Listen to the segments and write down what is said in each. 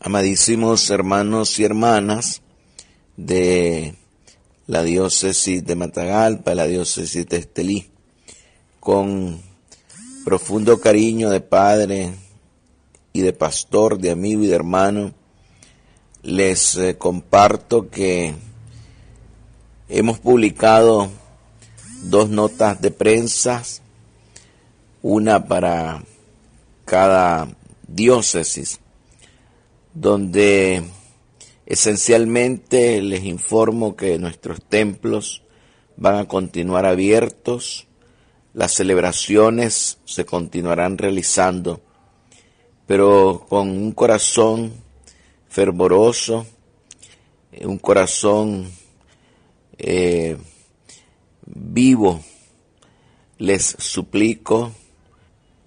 amadísimos hermanos y hermanas de la diócesis de Matagalpa, la diócesis de Estelí, con profundo cariño de padre y de pastor, de amigo y de hermano, les eh, comparto que hemos publicado dos notas de prensa, una para cada diócesis, donde esencialmente les informo que nuestros templos van a continuar abiertos, las celebraciones se continuarán realizando, pero con un corazón fervoroso, un corazón eh, vivo, les suplico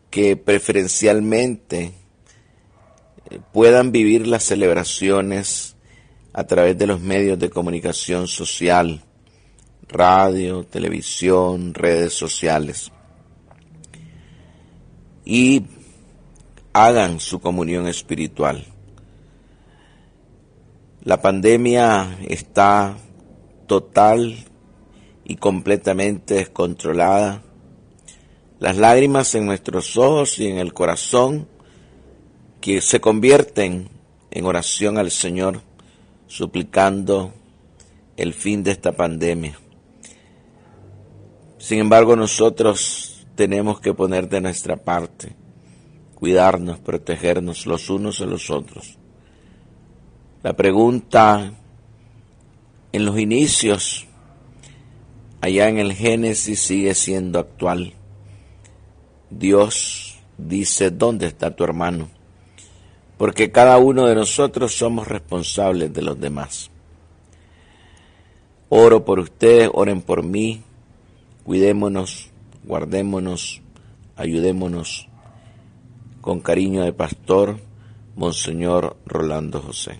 que preferencialmente puedan vivir las celebraciones a través de los medios de comunicación social, radio, televisión, redes sociales, y hagan su comunión espiritual. La pandemia está total y completamente descontrolada. Las lágrimas en nuestros ojos y en el corazón que se convierten en oración al Señor, suplicando el fin de esta pandemia. Sin embargo, nosotros tenemos que poner de nuestra parte, cuidarnos, protegernos los unos a los otros. La pregunta en los inicios, allá en el Génesis, sigue siendo actual. Dios dice, ¿dónde está tu hermano? Porque cada uno de nosotros somos responsables de los demás. Oro por ustedes, oren por mí, cuidémonos, guardémonos, ayudémonos. Con cariño de pastor, Monseñor Rolando José.